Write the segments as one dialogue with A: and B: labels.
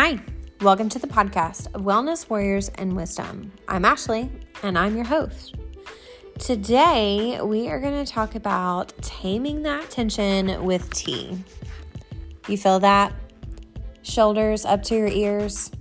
A: Hi, welcome to the podcast of Wellness Warriors and Wisdom. I'm Ashley, and I'm your host. Today, we are going to talk about taming that tension with tea. You feel that? Shoulders up to your ears,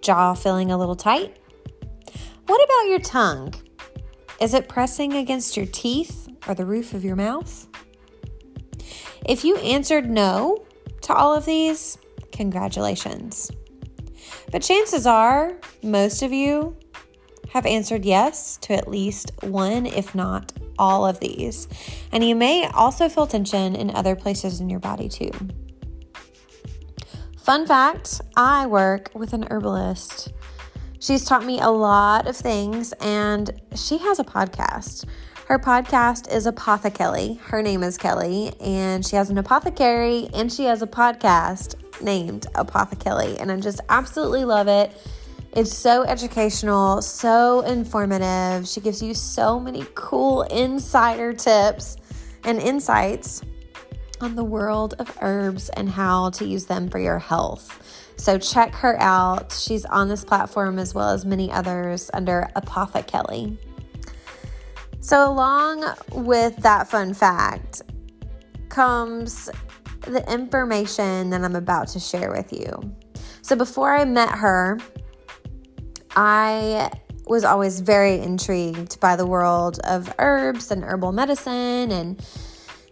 A: jaw feeling a little tight? What about your tongue? Is it pressing against your teeth or the roof of your mouth? If you answered no to all of these, Congratulations. But chances are, most of you have answered yes to at least one, if not all of these. And you may also feel tension in other places in your body too. Fun fact I work with an herbalist. She's taught me a lot of things, and she has a podcast. Her podcast is Apothecary. Her name is Kelly, and she has an apothecary and she has a podcast named Apothecary, and I just absolutely love it. It's so educational, so informative. She gives you so many cool insider tips and insights on the world of herbs and how to use them for your health. So check her out. She's on this platform as well as many others under Apothecary. So, along with that fun fact comes the information that I'm about to share with you. So, before I met her, I was always very intrigued by the world of herbs and herbal medicine and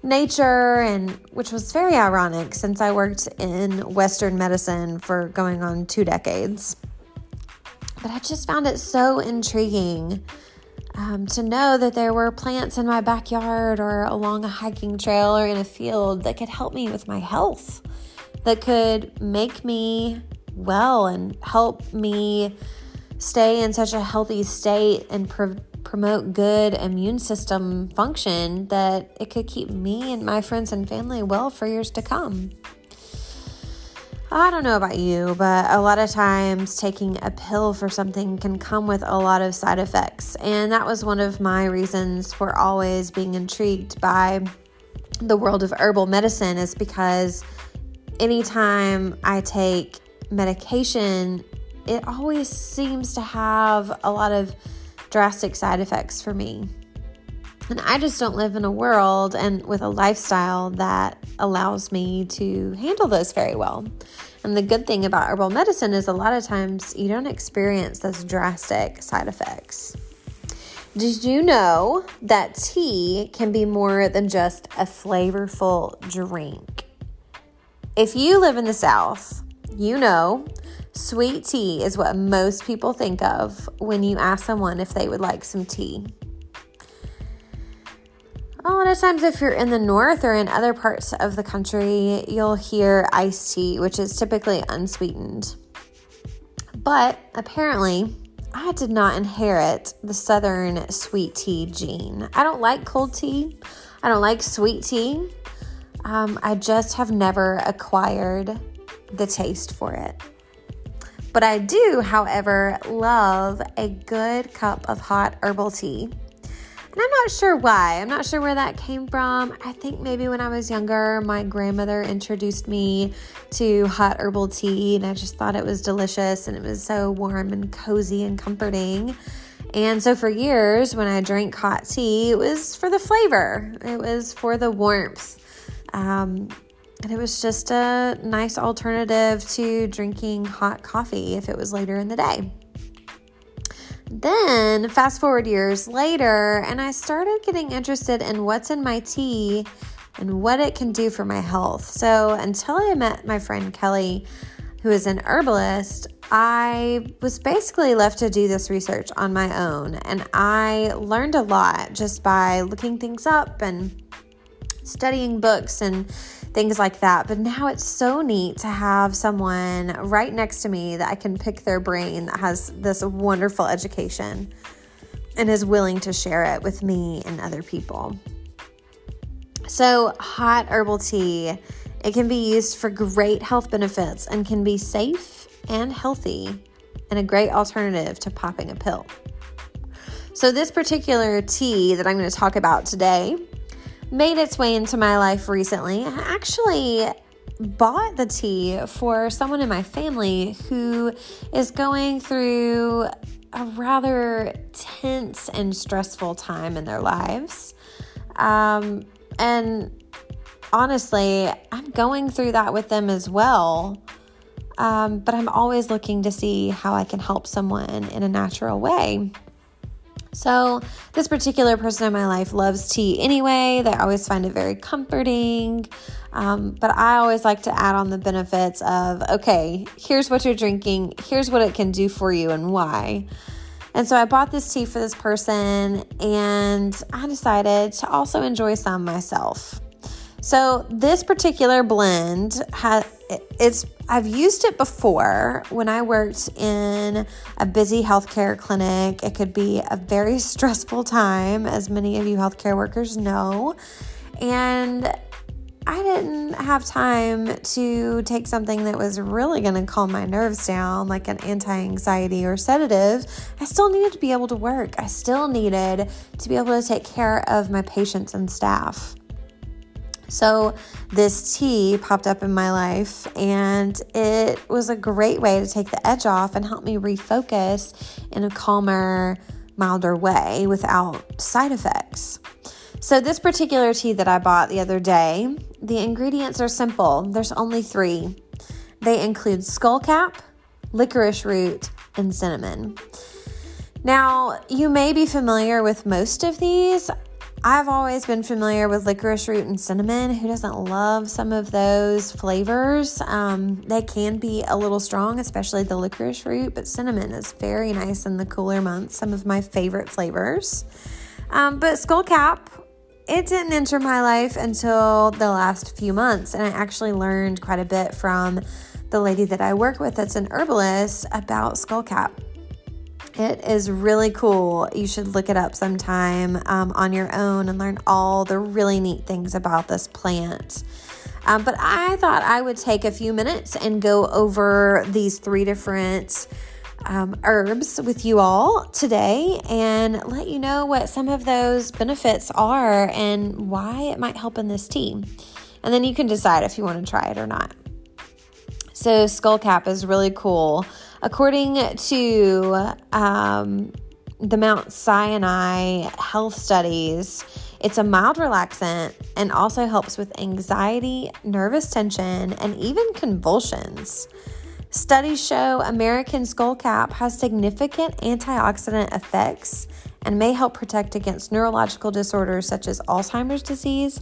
A: nature and which was very ironic since I worked in western medicine for going on 2 decades. But I just found it so intriguing um, to know that there were plants in my backyard or along a hiking trail or in a field that could help me with my health, that could make me well and help me stay in such a healthy state and pr- promote good immune system function that it could keep me and my friends and family well for years to come. I don't know about you, but a lot of times taking a pill for something can come with a lot of side effects. And that was one of my reasons for always being intrigued by the world of herbal medicine, is because anytime I take medication, it always seems to have a lot of drastic side effects for me. And I just don't live in a world and with a lifestyle that allows me to handle those very well. And the good thing about herbal medicine is a lot of times you don't experience those drastic side effects. Did you know that tea can be more than just a flavorful drink? If you live in the South, you know sweet tea is what most people think of when you ask someone if they would like some tea. A lot of times, if you're in the north or in other parts of the country, you'll hear iced tea, which is typically unsweetened. But apparently, I did not inherit the southern sweet tea gene. I don't like cold tea, I don't like sweet tea. Um, I just have never acquired the taste for it. But I do, however, love a good cup of hot herbal tea and I'm not sure why. I'm not sure where that came from. I think maybe when I was younger, my grandmother introduced me to hot herbal tea, and I just thought it was delicious and it was so warm and cozy and comforting. And so for years, when I drank hot tea, it was for the flavor, it was for the warmth. Um, and it was just a nice alternative to drinking hot coffee if it was later in the day. Then, fast forward years later, and I started getting interested in what's in my tea and what it can do for my health. So, until I met my friend Kelly, who is an herbalist, I was basically left to do this research on my own. And I learned a lot just by looking things up and studying books and things like that. But now it's so neat to have someone right next to me that I can pick their brain that has this wonderful education and is willing to share it with me and other people. So, hot herbal tea, it can be used for great health benefits and can be safe and healthy and a great alternative to popping a pill. So, this particular tea that I'm going to talk about today made its way into my life recently. I actually, bought the tea for someone in my family who is going through a rather tense and stressful time in their lives. Um, and honestly, I'm going through that with them as well. Um, but I'm always looking to see how I can help someone in a natural way. So, this particular person in my life loves tea anyway. They always find it very comforting. Um, but I always like to add on the benefits of okay, here's what you're drinking, here's what it can do for you, and why. And so I bought this tea for this person, and I decided to also enjoy some myself. So this particular blend has it's I've used it before when I worked in a busy healthcare clinic. It could be a very stressful time, as many of you healthcare workers know. And I didn't have time to take something that was really going to calm my nerves down, like an anti anxiety or sedative. I still needed to be able to work. I still needed to be able to take care of my patients and staff. So, this tea popped up in my life, and it was a great way to take the edge off and help me refocus in a calmer, milder way without side effects. So, this particular tea that I bought the other day, the ingredients are simple. There's only three. They include skullcap, licorice root, and cinnamon. Now, you may be familiar with most of these. I've always been familiar with licorice root and cinnamon. Who doesn't love some of those flavors? Um, they can be a little strong, especially the licorice root, but cinnamon is very nice in the cooler months. Some of my favorite flavors. Um, but skullcap it didn't enter my life until the last few months, and I actually learned quite a bit from the lady that I work with that's an herbalist about skullcap. It is really cool. You should look it up sometime um, on your own and learn all the really neat things about this plant. Um, but I thought I would take a few minutes and go over these three different um, herbs with you all today and let you know what some of those benefits are and why it might help in this tea. And then you can decide if you want to try it or not. So, skullcap is really cool. According to um, the Mount Sinai health studies, it's a mild relaxant and also helps with anxiety, nervous tension, and even convulsions. Studies show American skullcap has significant antioxidant effects and may help protect against neurological disorders such as Alzheimer's disease,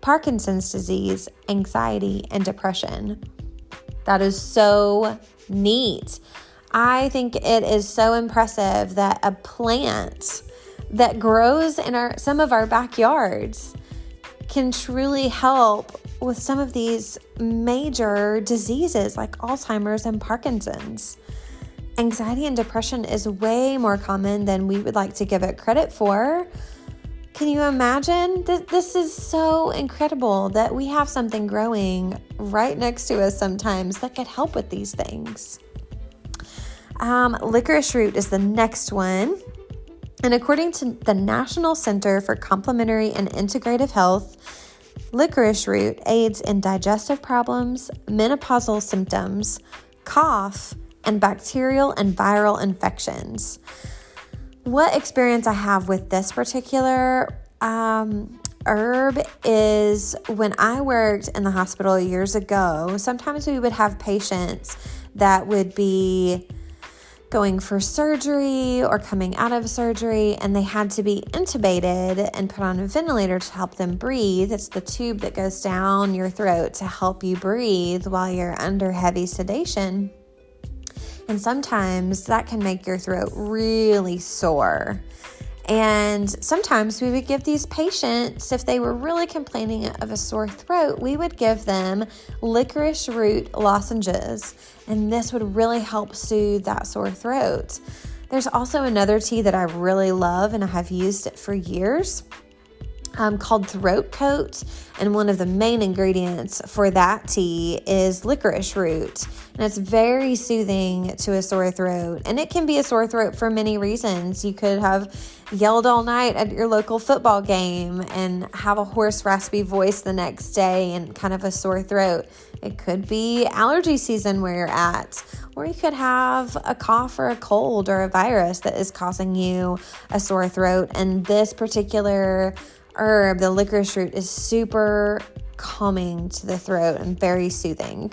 A: Parkinson's disease, anxiety, and depression. That is so neat. I think it is so impressive that a plant that grows in our some of our backyards can truly help with some of these major diseases like Alzheimer's and Parkinson's. Anxiety and depression is way more common than we would like to give it credit for. Can you imagine? This is so incredible that we have something growing right next to us sometimes that could help with these things. Um, licorice root is the next one. And according to the National Center for Complementary and Integrative Health, licorice root aids in digestive problems, menopausal symptoms, cough, and bacterial and viral infections. What experience I have with this particular um, herb is when I worked in the hospital years ago, sometimes we would have patients that would be going for surgery or coming out of surgery, and they had to be intubated and put on a ventilator to help them breathe. It's the tube that goes down your throat to help you breathe while you're under heavy sedation. And sometimes that can make your throat really sore. And sometimes we would give these patients, if they were really complaining of a sore throat, we would give them licorice root lozenges. And this would really help soothe that sore throat. There's also another tea that I really love and I have used it for years. Um, called Throat Coat. And one of the main ingredients for that tea is licorice root. And it's very soothing to a sore throat. And it can be a sore throat for many reasons. You could have yelled all night at your local football game and have a hoarse, raspy voice the next day and kind of a sore throat. It could be allergy season where you're at, or you could have a cough or a cold or a virus that is causing you a sore throat. And this particular herb, the licorice root, is super calming to the throat and very soothing.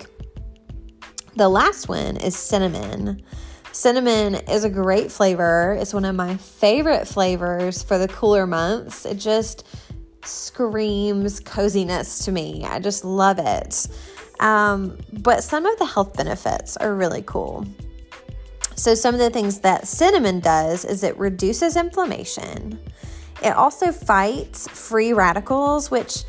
A: The last one is cinnamon. Cinnamon is a great flavor. It's one of my favorite flavors for the cooler months. It just screams coziness to me. I just love it. Um, but some of the health benefits are really cool. So, some of the things that cinnamon does is it reduces inflammation. It also fights free radicals, which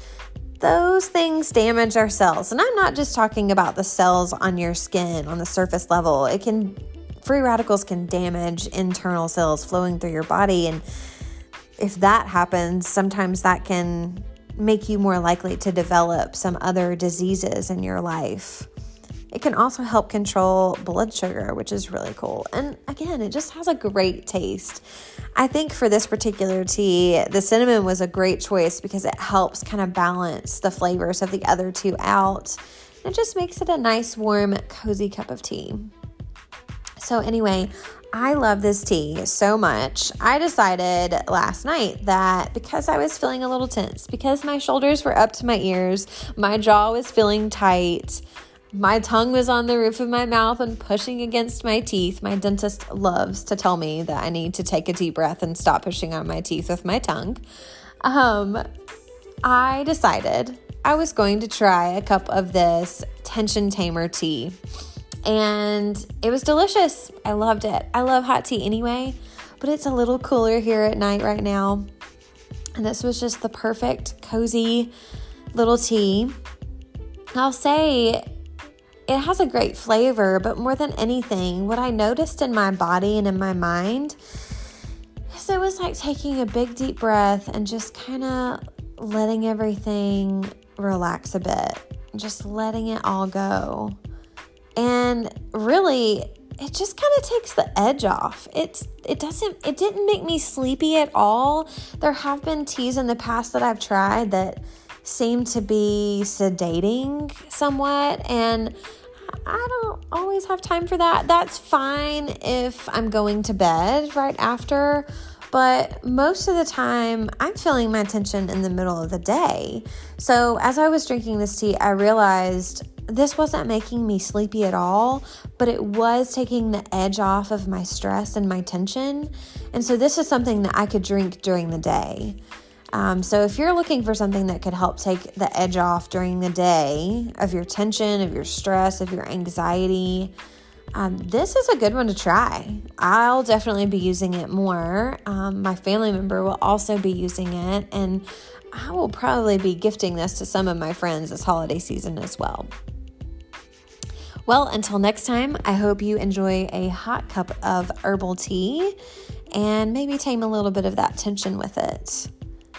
A: those things damage our cells. And I'm not just talking about the cells on your skin on the surface level. It can free radicals can damage internal cells flowing through your body and if that happens, sometimes that can make you more likely to develop some other diseases in your life. It can also help control blood sugar, which is really cool. And again, it just has a great taste. I think for this particular tea, the cinnamon was a great choice because it helps kind of balance the flavors of the other two out. It just makes it a nice, warm, cozy cup of tea. So, anyway, I love this tea so much. I decided last night that because I was feeling a little tense, because my shoulders were up to my ears, my jaw was feeling tight, my tongue was on the roof of my mouth and pushing against my teeth. My dentist loves to tell me that I need to take a deep breath and stop pushing on my teeth with my tongue. Um, I decided I was going to try a cup of this tension tamer tea. And it was delicious. I loved it. I love hot tea anyway, but it's a little cooler here at night right now. And this was just the perfect, cozy little tea. I'll say it has a great flavor, but more than anything, what I noticed in my body and in my mind is it was like taking a big deep breath and just kind of letting everything relax a bit, just letting it all go. And really, it just kind of takes the edge off. It's it doesn't it didn't make me sleepy at all. There have been teas in the past that I've tried that seem to be sedating somewhat and I don't always have time for that. That's fine if I'm going to bed right after, but most of the time I'm feeling my tension in the middle of the day. So as I was drinking this tea, I realized this wasn't making me sleepy at all, but it was taking the edge off of my stress and my tension. And so this is something that I could drink during the day. Um, so, if you're looking for something that could help take the edge off during the day of your tension, of your stress, of your anxiety, um, this is a good one to try. I'll definitely be using it more. Um, my family member will also be using it, and I will probably be gifting this to some of my friends this holiday season as well. Well, until next time, I hope you enjoy a hot cup of herbal tea and maybe tame a little bit of that tension with it.